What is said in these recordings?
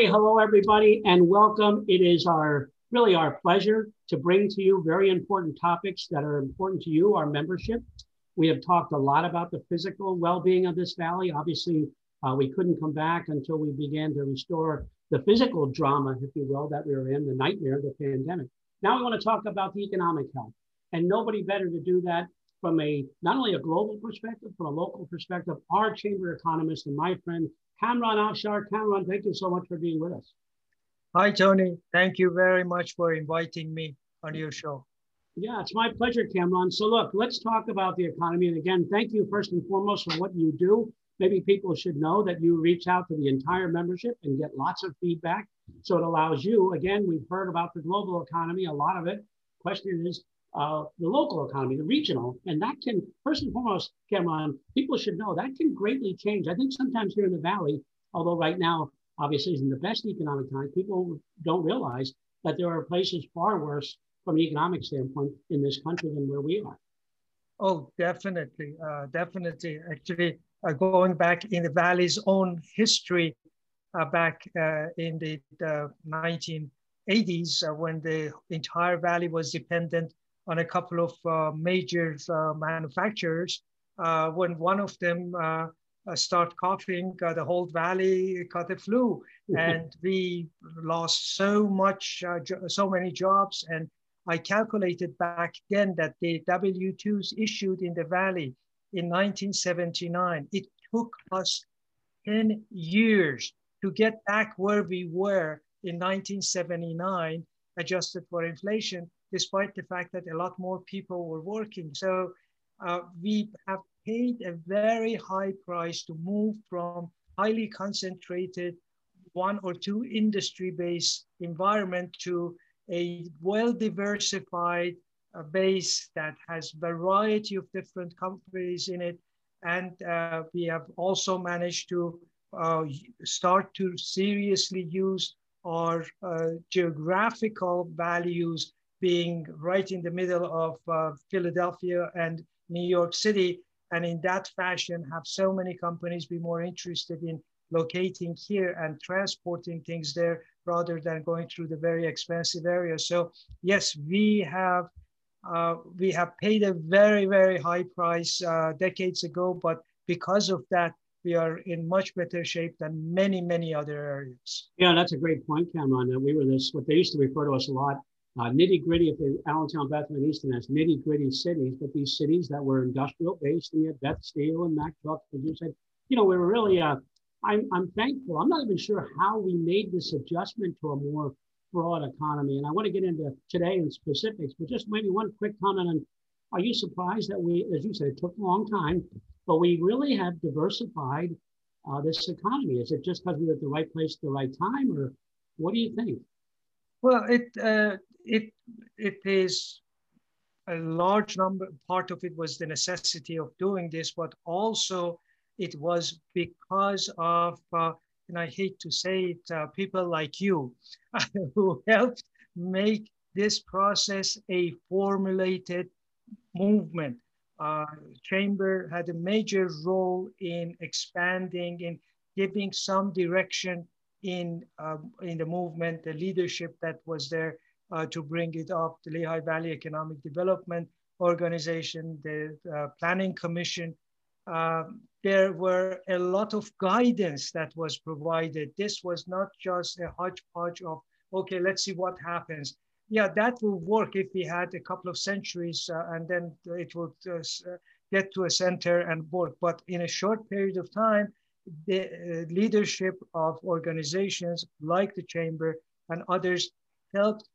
Hey, hello, everybody, and welcome. It is our really our pleasure to bring to you very important topics that are important to you, our membership. We have talked a lot about the physical well being of this valley. Obviously, uh, we couldn't come back until we began to restore the physical drama, if you will, that we were in, the nightmare of the pandemic. Now we want to talk about the economic health. And nobody better to do that from a not only a global perspective, from a local perspective, our chamber economist and my friend Kamran Afshar. Kamran, thank you so much for being with us. Hi, Tony. Thank you very much for inviting me on your show. Yeah, it's my pleasure, Kamran. So look, let's talk about the economy. And again, thank you first and foremost for what you do. Maybe people should know that you reach out to the entire membership and get lots of feedback. So it allows you, again, we've heard about the global economy, a lot of it. Question is, uh, the local economy, the regional, and that can, first and foremost, Cameron, people should know that can greatly change. I think sometimes here in the Valley, although right now obviously isn't the best economic time, people don't realize that there are places far worse from an economic standpoint in this country than where we are. Oh, definitely, uh, definitely. Actually, uh, going back in the Valley's own history, uh, back uh, in the, the 1980s, uh, when the entire Valley was dependent on a couple of uh, major uh, manufacturers. Uh, when one of them start coughing, the whole valley caught the flu, and we lost so much, so many jobs. And I calculated back then that the W-2s issued in the valley in 1979, it took us 10 years to get back where we were in 1979, adjusted for inflation despite the fact that a lot more people were working. So uh, we have paid a very high price to move from highly concentrated one or two industry-based environment to a well-diversified uh, base that has variety of different companies in it. And uh, we have also managed to uh, start to seriously use our uh, geographical values being right in the middle of uh, Philadelphia and New York City. And in that fashion, have so many companies be more interested in locating here and transporting things there rather than going through the very expensive areas. So yes, we have uh, we have paid a very very high price uh, decades ago, but because of that, we are in much better shape than many many other areas. Yeah, that's a great point, Cameron. And we were this what they used to refer to us a lot uh, nitty gritty, if they, Allentown, Bethlehem, Easton has nitty gritty cities, but these cities that were industrial based, and you had Beth and Mack Trucks, as you said, you know, we were really, uh, I'm, I'm thankful. I'm not even sure how we made this adjustment to a more broad economy. And I want to get into today in specifics, but just maybe one quick comment on are you surprised that we, as you said, it took a long time, but we really have diversified uh, this economy? Is it just because we were at the right place at the right time, or what do you think? Well, it uh, it it is a large number. Part of it was the necessity of doing this, but also it was because of, uh, and I hate to say it, uh, people like you who helped make this process a formulated movement. Uh, Chamber had a major role in expanding, in giving some direction in, um, in the movement, the leadership that was there uh, to bring it up, the Lehigh Valley Economic Development Organization, the uh, Planning Commission. Uh, there were a lot of guidance that was provided. This was not just a hodgepodge of, okay, let's see what happens. Yeah, that will work if we had a couple of centuries uh, and then it would uh, uh, get to a center and work. But in a short period of time, the uh, leadership of organizations like the chamber and others helped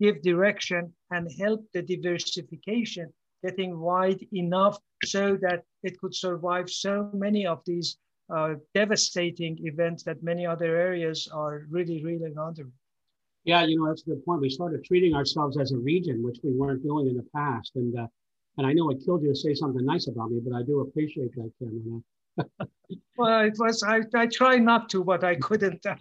give direction and help the diversification getting wide enough so that it could survive so many of these uh, devastating events that many other areas are really reeling under. Yeah, you know, that's a good point. We started treating ourselves as a region, which we weren't doing in the past. And uh, and I know it killed you to say something nice about me, but I do appreciate that, Cameron well, it was, I, I try not to, but I couldn't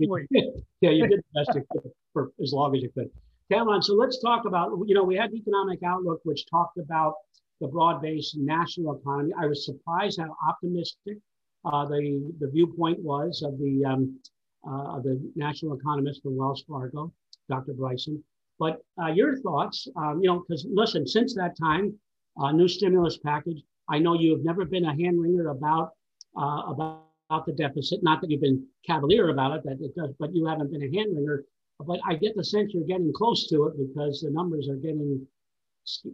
yeah, you did the best you could for as long as you could. Cameron, so let's talk about, you know, we had the economic outlook, which talked about the broad-based national economy. I was surprised how optimistic uh, the, the viewpoint was of the, um, uh, the national economist for Wells Fargo, Dr. Bryson. But uh, your thoughts, um, you know, because listen, since that time, uh, new stimulus package. I know you have never been a hand wringer about uh, about about the deficit. Not that you've been cavalier about it, that it does, but you haven't been a hand wringer. But I get the sense you're getting close to it because the numbers are getting.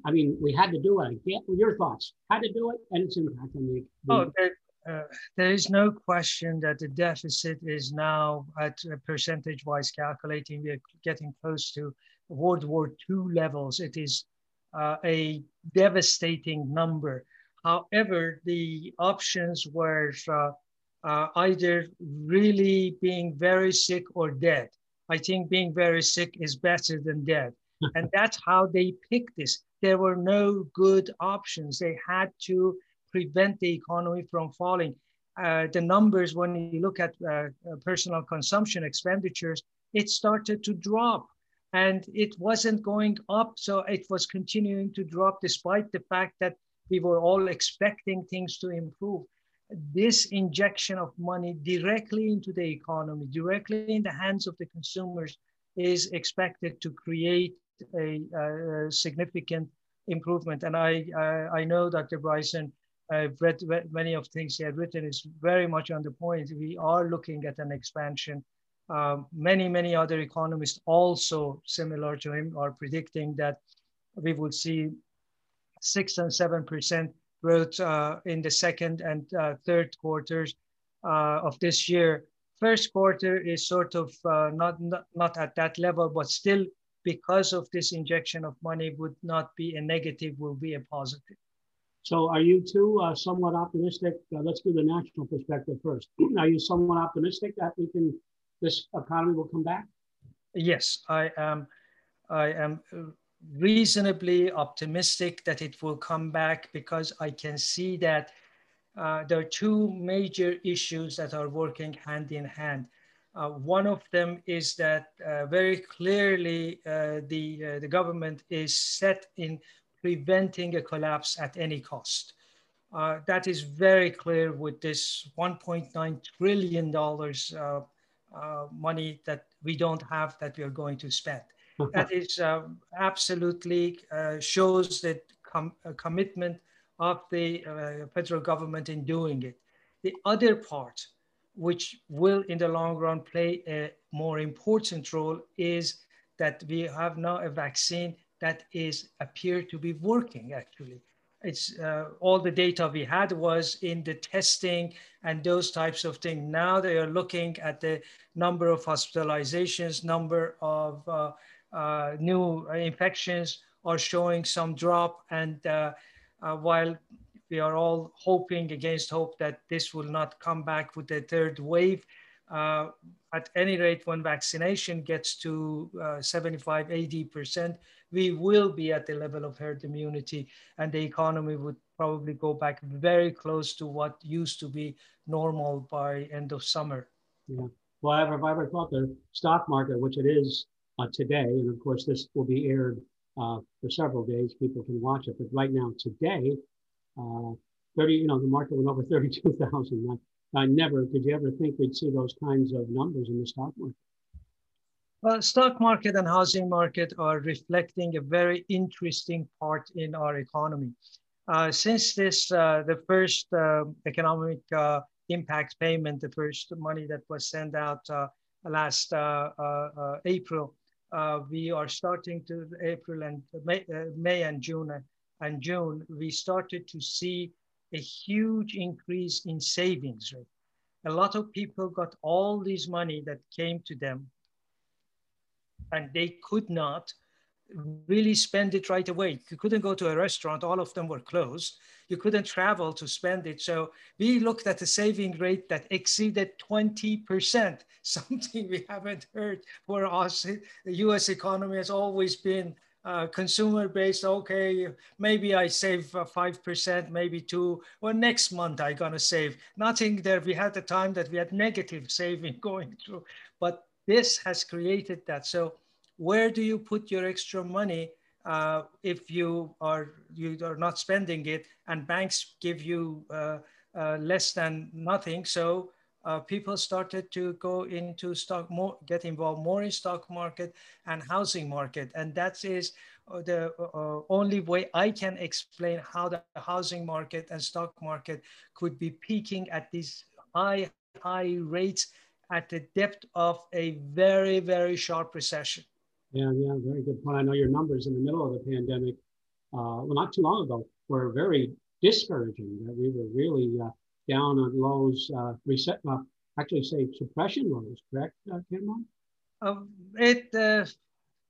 I mean, we had to do it. I get your thoughts. Had to do it, and its impact on the. the oh, there, uh, there is no question that the deficit is now at percentage-wise calculating. We are getting close to World War II levels. It is uh, a devastating number. However, the options were uh, uh, either really being very sick or dead. I think being very sick is better than dead. and that's how they picked this. There were no good options. They had to prevent the economy from falling. Uh, the numbers, when you look at uh, personal consumption expenditures, it started to drop and it wasn't going up. So it was continuing to drop despite the fact that we were all expecting things to improve. This injection of money directly into the economy, directly in the hands of the consumers, is expected to create a, a significant improvement. And I, I, I know Dr. Bryson, I've read many of things he had written is very much on the point. We are looking at an expansion um, many, many other economists also similar to him are predicting that we will see six and seven percent growth uh, in the second and uh, third quarters uh, of this year. First quarter is sort of uh, not, not, not at that level, but still because of this injection of money would not be a negative, will be a positive. So are you too uh, somewhat optimistic? Uh, let's do the national perspective first. are you somewhat optimistic that we can this economy will come back? Yes, I am. I am reasonably optimistic that it will come back because I can see that uh, there are two major issues that are working hand in hand. Uh, one of them is that uh, very clearly uh, the, uh, the government is set in preventing a collapse at any cost. Uh, that is very clear with this $1.9 trillion money that we don't have that we are going to spend. That is uh, absolutely uh, shows that com commitment of the uh, federal government in doing it. The other part, which will in the long run play a more important role, is that we have now a vaccine that is appear to be working actually it's uh, all the data we had was in the testing and those types of things. Now they are looking at the number of hospitalizations, number of uh, uh, new infections are showing some drop. And uh, uh, while we are all hoping against hope that this will not come back with a third wave, uh, at any rate, when vaccination gets to 75, 80%, we will be at the level of herd immunity and the economy would probably go back very close to what used to be normal by end of summer. Yeah. Well, I ever, I ever thought the stock market, which it is uh, today, and of course this will be aired uh, for several days, people can watch it. But right now, today, uh, 30, you know, the market went over 32,000. I, I never, did you ever think we'd see those kinds of numbers in the stock market? Well, stock market and housing market are reflecting a very interesting part in our economy. Uh, since this, uh, the first uh, economic uh, impact payment, the first money that was sent out uh, last uh, April, Uh, we are starting to April and May, uh, May and June uh, and June, we started to see a huge increase in savings rate. A lot of people got all this money that came to them and they could not really spend it right away. You couldn't go to a restaurant, all of them were closed. You couldn't travel to spend it. So we looked at a saving rate that exceeded 20%, something we haven't heard for us. The US economy has always been uh, consumer based. Okay, maybe I save uh, 5%, maybe two, or next month I'm gonna save. Nothing there. We had the time that we had negative saving going through, but this has created that. So where do you put your extra money uh, if you are you are not spending it and banks give you uh, uh, less than nothing? So uh, people started to go into stock more, get involved more in stock market and housing market. And that is uh, the uh, only way I can explain how the housing market and stock market could be peaking at these high, high rates at the depth of a very, very sharp recession. Yeah, yeah, very good point. I know your numbers in the middle of the pandemic, uh, well, not too long ago, were very discouraging. That we were really uh, down on lows, uh, reset, uh, actually say suppression lows, correct, uh, Cameron? Um, it, uh,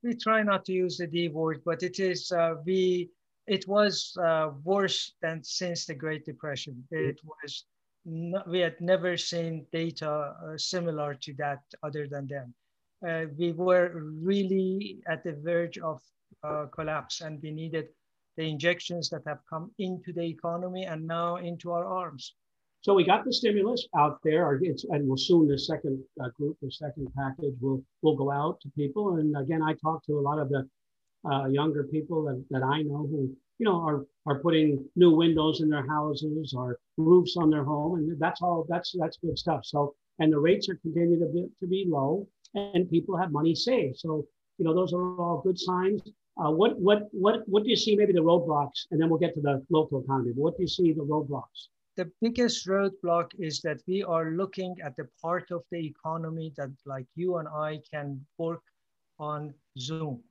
we try not to use the D word, but it is, uh, we, it was uh, worse than since the Great Depression. It was, not, we had never seen data uh, similar to that other than then. Uh, we were really at the verge of uh, collapse and we needed the injections that have come into the economy and now into our arms. So we got the stimulus out there, and we'll soon the second uh, group, the second package will will go out to people. And again, I talk to a lot of the uh, younger people that, that I know who you know are are putting new windows in their houses or roofs on their home, and that's all that's that's good stuff. So and the rates are continuing to be, to be low, and people have money saved. So you know those are all good signs. Uh, what what what what do you see maybe the roadblocks, and then we'll get to the local economy. But what do you see the roadblocks? the biggest roadblock is that we are looking at the part of the economy that like you and I can work on Zoom,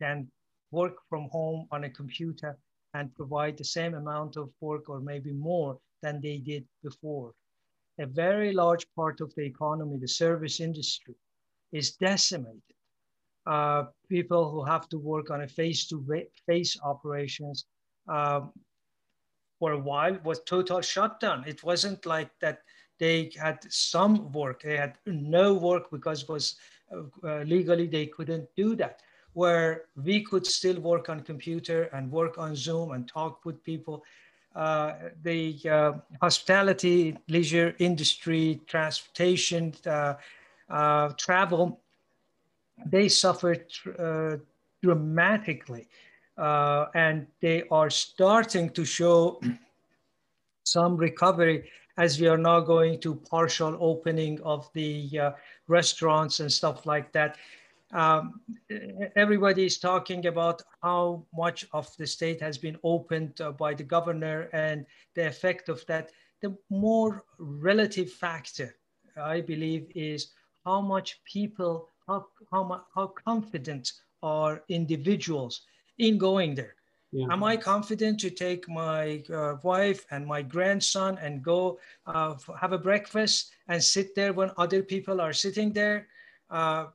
can work from home on a computer and provide the same amount of work or maybe more than they did before. A very large part of the economy, the service industry, is decimated. Uh, people who have to work on a face-to-face operations uh, for a while was total shutdown. It wasn't like that they had some work, they had no work because was uh, legally they couldn't do that. Where we could still work on computer and work on Zoom and talk with people. Uh, the uh, hospitality, leisure industry, transportation, uh, travel, they suffered uh, dramatically uh, and they are starting to show some recovery as we are now going to partial opening of the uh, restaurants and stuff like that. Um, everybody is talking about how much of the state has been opened uh, by the governor and the effect of that. The more relative factor, I believe, is how much people, how, how, how confident are individuals in going there. Yeah. Am I confident to take my uh, wife and my grandson and go uh, have a breakfast and sit there when other people are sitting there? Uh,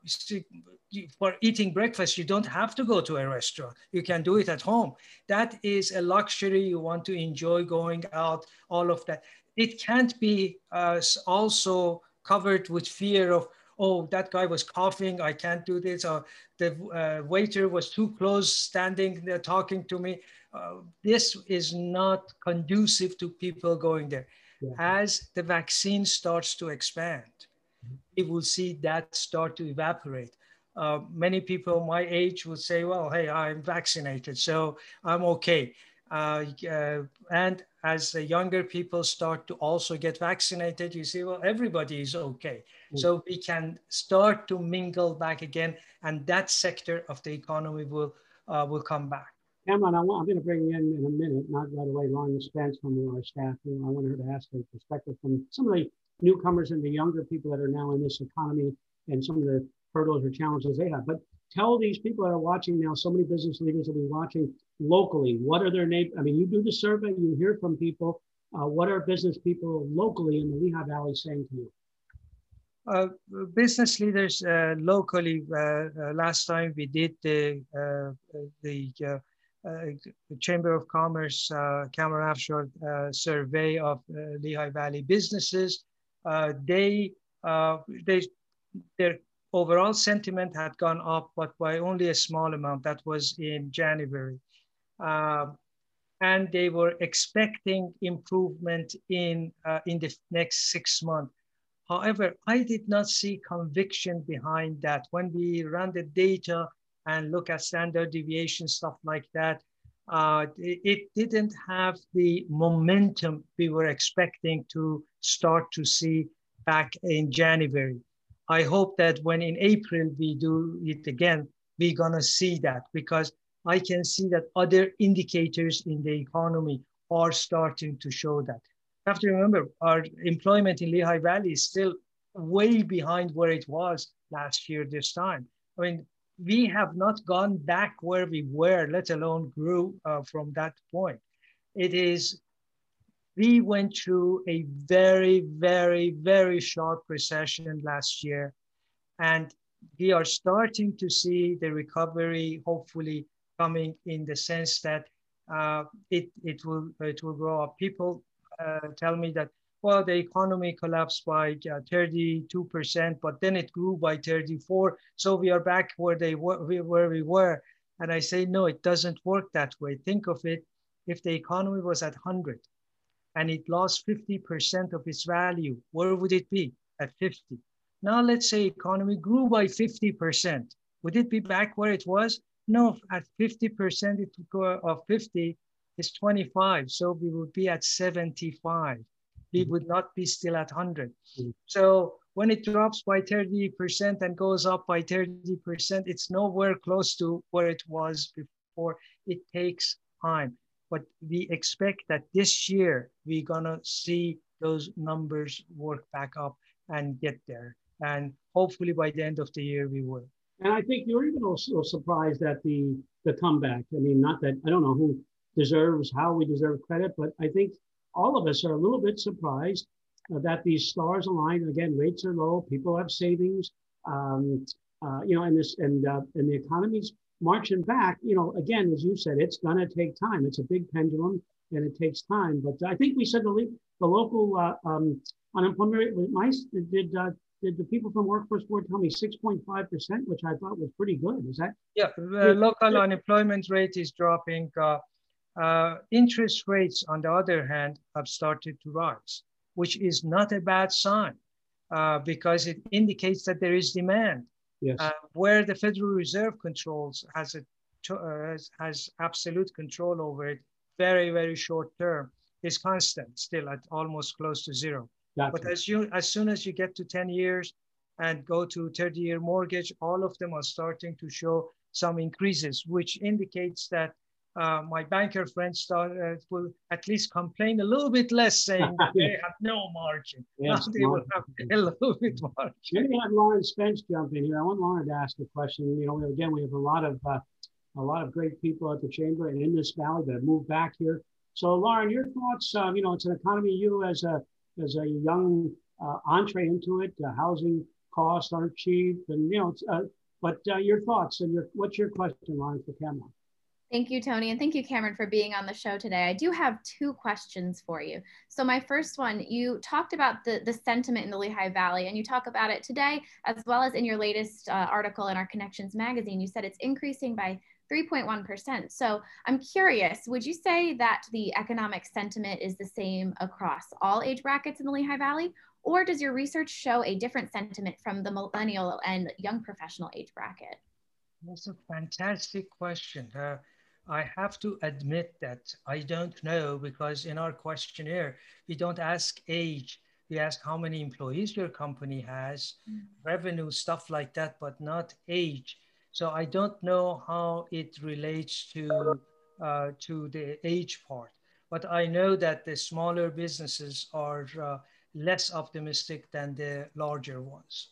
for eating breakfast, you don't have to go to a restaurant. You can do it at home. That is a luxury you want to enjoy going out, all of that. It can't be uh, also covered with fear of, oh, that guy was coughing, I can't do this, or the uh, waiter was too close, standing there talking to me. Uh, this is not conducive to people going there. Yeah. As the vaccine starts to expand, mm-hmm. we will see that start to evaporate. Uh, many people my age would say, well, hey, I'm vaccinated, so I'm okay. Uh, uh, and as the younger people start to also get vaccinated, you see, well, everybody is okay. Mm. So we can start to mingle back again, and that sector of the economy will uh, will come back. Cameron, I am going to bring in in a minute, not right away, Lauren Spence from our staff. I want her to ask her perspective from some of the newcomers and the younger people that are now in this economy and some of the hurdles or challenges they have. But tell these people that are watching now, so many business leaders will be watching locally. What are their neighbors? I mean, you do the survey, you hear from people. Uh, what are business people locally in the Lehigh Valley saying to you? Uh, business leaders uh, locally, uh, uh, last time we did the, uh, the Chamber of Commerce Cameron Afshar survey of Lehigh Valley businesses. they, they, their overall sentiment had gone up, but by only a small amount. That was in January. Uh, and they were expecting improvement in, uh, in the next six months. However, I did not see conviction behind that. When we ran the data and look at standard deviation, stuff like that, uh, it didn't have the momentum we were expecting to start to see back in January. I hope that when in April we do it again, we're gonna see that because I can see that other indicators in the economy are starting to show that. You have to remember our employment in Lehigh Valley is still way behind where it was last year this time. I mean, we have not gone back where we were, let alone grew uh, from that point. It is, we went through a very, very, very sharp recession last year. And we are starting to see the recovery, hopefully coming in the sense that uh, it, it, will, it will grow up. People uh, tell me that well, the economy collapsed by uh, 32%, but then it grew by 34. So we are back where they were, where we were. And I say, no, it doesn't work that way. Think of it, if the economy was at 100 and it lost 50% of its value, where would it be? At 50. Now let's say economy grew by 50%. Would it be back where it was? No, at 50% it would go of 50 is 25. So we would be at 75 we mm-hmm. would not be still at 100. Mm-hmm. So when it drops by 30% and goes up by 30%, it's nowhere close to where it was before. It takes time. But we expect that this year we're gonna see those numbers work back up and get there. And hopefully by the end of the year we will. And I think you're even also surprised at the the comeback. I mean, not that I don't know who deserves how we deserve credit, but I think all of us are a little bit surprised uh, that these stars align. Again, rates are low, people have savings, um, uh, you know, and this and uh, and the economy's marching back. You know, again, as you said, it's going to take time. It's a big pendulum, and it takes time. But I think we said the the local uh, um, unemployment rate was nice. Did uh, did the people from Workforce Board tell me 6.5%, which I thought was pretty good. Is that? Yeah, the local unemployment rate is dropping. Uh, uh, interest rates, on the other hand, have started to rise, which is not a bad sign uh, because it indicates that there is demand. Yes. Uh, where the Federal Reserve controls has a uh, has, has absolute control over it, very very short term, is constant, still at almost close to zero. Gotcha. But as you as soon as you get to 10 years and go to 30 year mortgage, all of them are starting to show some increases, which indicates that uh, my banker friends start, uh, will at least complain a little bit less, saying that they have no margin. Yes, they will have a little bit margin. Maybe have Lauren Spence jump in here. I want Lauren to ask a question. You know, again, we have a lot of uh, a lot of great people at the chamber and in this valley that have moved back here. So, Lauren, your thoughts? Um, you know, it's an economy. You as a as a young uh, entree into it, uh, housing costs aren't cheap, and you know, uh, but your thoughts and your what's your question, Lauren, for Cameron? Thank you, Tony. And thank you, Cameron, for being on the show today. I do have two questions for you. So my first one, you talked about the, the sentiment in the Lehigh Valley, and you talk about it today, as well as in your latest uh, article in our Connections magazine. You said it's increasing by 3.1%. So I'm curious, would you say that the economic sentiment is the same across all age brackets in the Lehigh Valley? Or does your research show a different sentiment from the millennial and young professional age bracket? That's a fantastic question. Uh, I have to admit that I don't know because in our questionnaire, we don't ask age. We ask how many employees your company has, mm. revenue, stuff like that, but not age. So I don't know how it relates to, uh, to the age part. But I know that the smaller businesses are uh, less optimistic than the larger ones.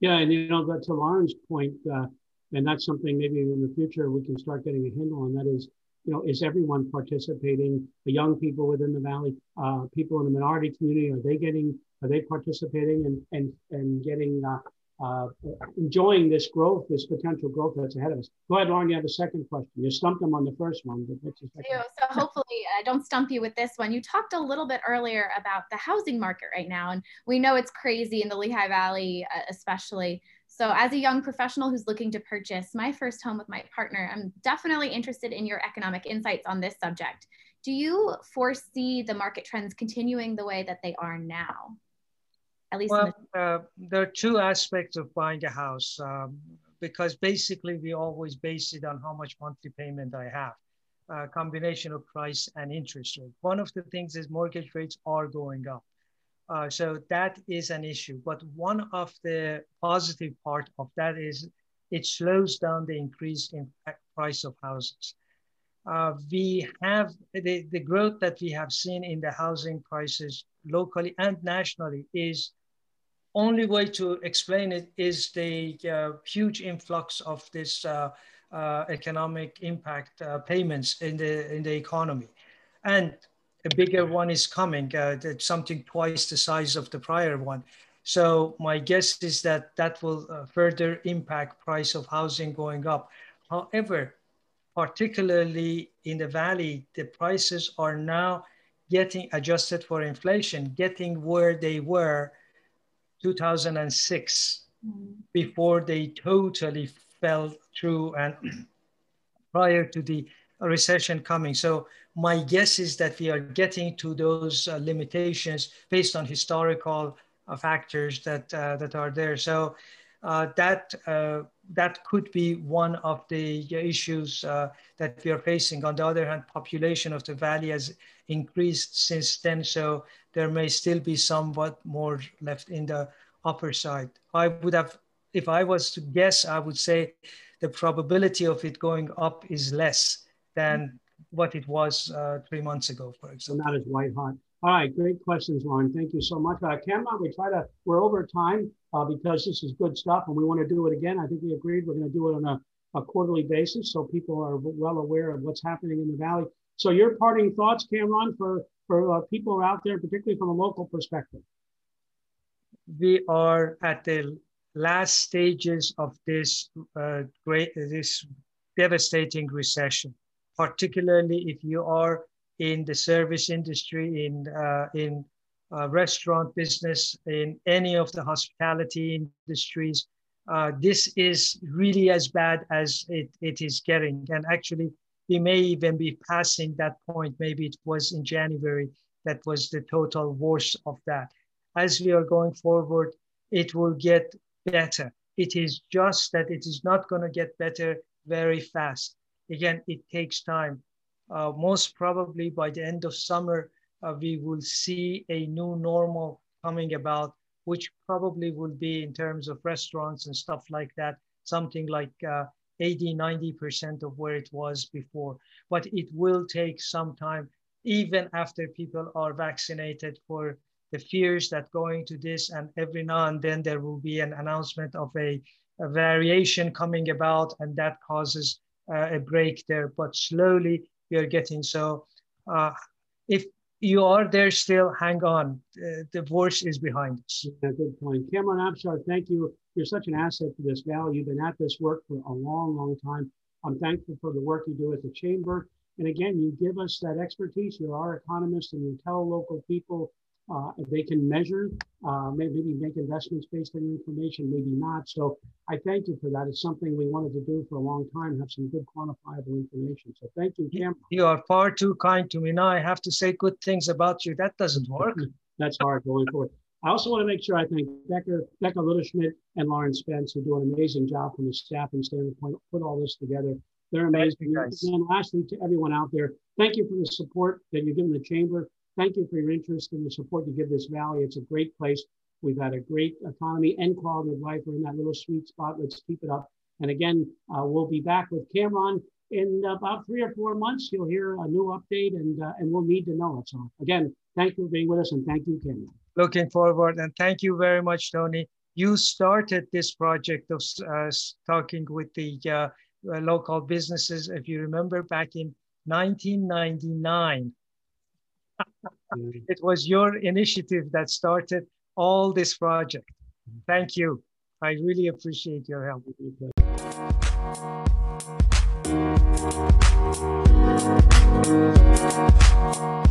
Yeah, and you know, to Lauren's point, uh, and that's something maybe in the future we can start getting a handle on. That is, you know, is everyone participating? The young people within the valley, uh, people in the minority community, are they getting? Are they participating and and and getting uh, uh, enjoying this growth, this potential growth that's ahead of us. Go ahead, Lauren. You have a second question. You stumped them on the first one, but second? So hopefully I don't stump you with this one. You talked a little bit earlier about the housing market right now, and we know it's crazy in the Lehigh Valley, uh, especially. So, as a young professional who's looking to purchase my first home with my partner, I'm definitely interested in your economic insights on this subject. Do you foresee the market trends continuing the way that they are now? At least, well, the- uh, there are two aspects of buying a house um, because basically we always base it on how much monthly payment I have. A combination of price and interest rate. One of the things is mortgage rates are going up. Uh, so that is an issue. But one of the positive part of that is it slows down the increase in price of houses. Uh, we have the, the growth that we have seen in the housing prices locally and nationally is only way to explain it is the uh, huge influx of this uh, uh, economic impact uh, payments in the in the economy, and a bigger one is coming. Uh, something twice the size of the prior one. So my guess is that that will uh, further impact price of housing going up. However, particularly in the valley, the prices are now getting adjusted for inflation, getting where they were 2006 mm. before they totally fell through and prior to the recession coming. So my guess is that we are getting to those uh, limitations based on historical uh, factors that uh, that are there. So uh, that uh, that could be one of the issues uh, that we are facing. On the other hand, population of the valley has increased since then, so there may still be somewhat more left in the upper side. I would have, if I was to guess, I would say the probability of it going up is less than what it was uh, three months ago, for example. So not as white hot. All right, great questions, Lauren. Thank you so much. Uh, Cameron, we try to, we're over time uh, because this is good stuff and we want to do it again. I think we agreed we're going to do it on a, a quarterly basis so people are well aware of what's happening in the Valley. So your parting thoughts, Cameron, for, for uh, people out there, particularly from a local perspective? We are at the last stages of this uh, great, this devastating recession particularly if you are in the service industry, in, uh, in uh, restaurant business, in any of the hospitality industries. Uh, this is really as bad as it, it is getting. And actually, we may even be passing that point. Maybe it was in January that was the total worst of that. As we are going forward, it will get better. It is just that it is not going to get better very fast. Again, it takes time. Uh, most probably by the end of summer, uh, we will see a new normal coming about, which probably will be in terms of restaurants and stuff like that, something like uh, 80, 90% of where it was before. But it will take some time, even after people are vaccinated for the fears that going to this and every now and then there will be an announcement of a, a variation coming about and that causes uh, a break there, but slowly are getting so. Uh, if you are there still, hang on. Uh, the worst is behind us. Yeah, good point. Cameron Afshar, thank you. You're such an asset to this valley. You've been at this work for a long, long time. I'm thankful for the work you do at the chamber. And again, you give us that expertise. You're our economist and you tell local people uh, they can measure, uh, maybe make investments based on information, maybe not. So I thank you for that. It's something we wanted to do for a long time, have some good quantifiable information. So thank you, Cam. You are far too kind to me. Now I have to say good things about you. That doesn't work. That's hard going forward. I also want to make sure I thank Becker, Becca Littleschmidt and Lauren Spence, who do an amazing job from the staffing standpoint, put all this together. They're amazing. And lastly, to everyone out there, thank you for the support that you've given the chamber. Thank you for your interest and the support you give this valley. It's a great place. We've had a great economy and quality of life. We're in that little sweet spot. Let's keep it up. And again, uh, we'll be back with Cameron in about three or four months. You'll hear a new update and, uh, and we'll need to know it. So again, thank you for being with us and thank you, Cameron. Looking forward and thank you very much, Tony. You started this project of uh, talking with the uh, local businesses. If you remember back in 1999, Mm. it was your initiative that started all this project. Thank you. I really appreciate your help. Thank you.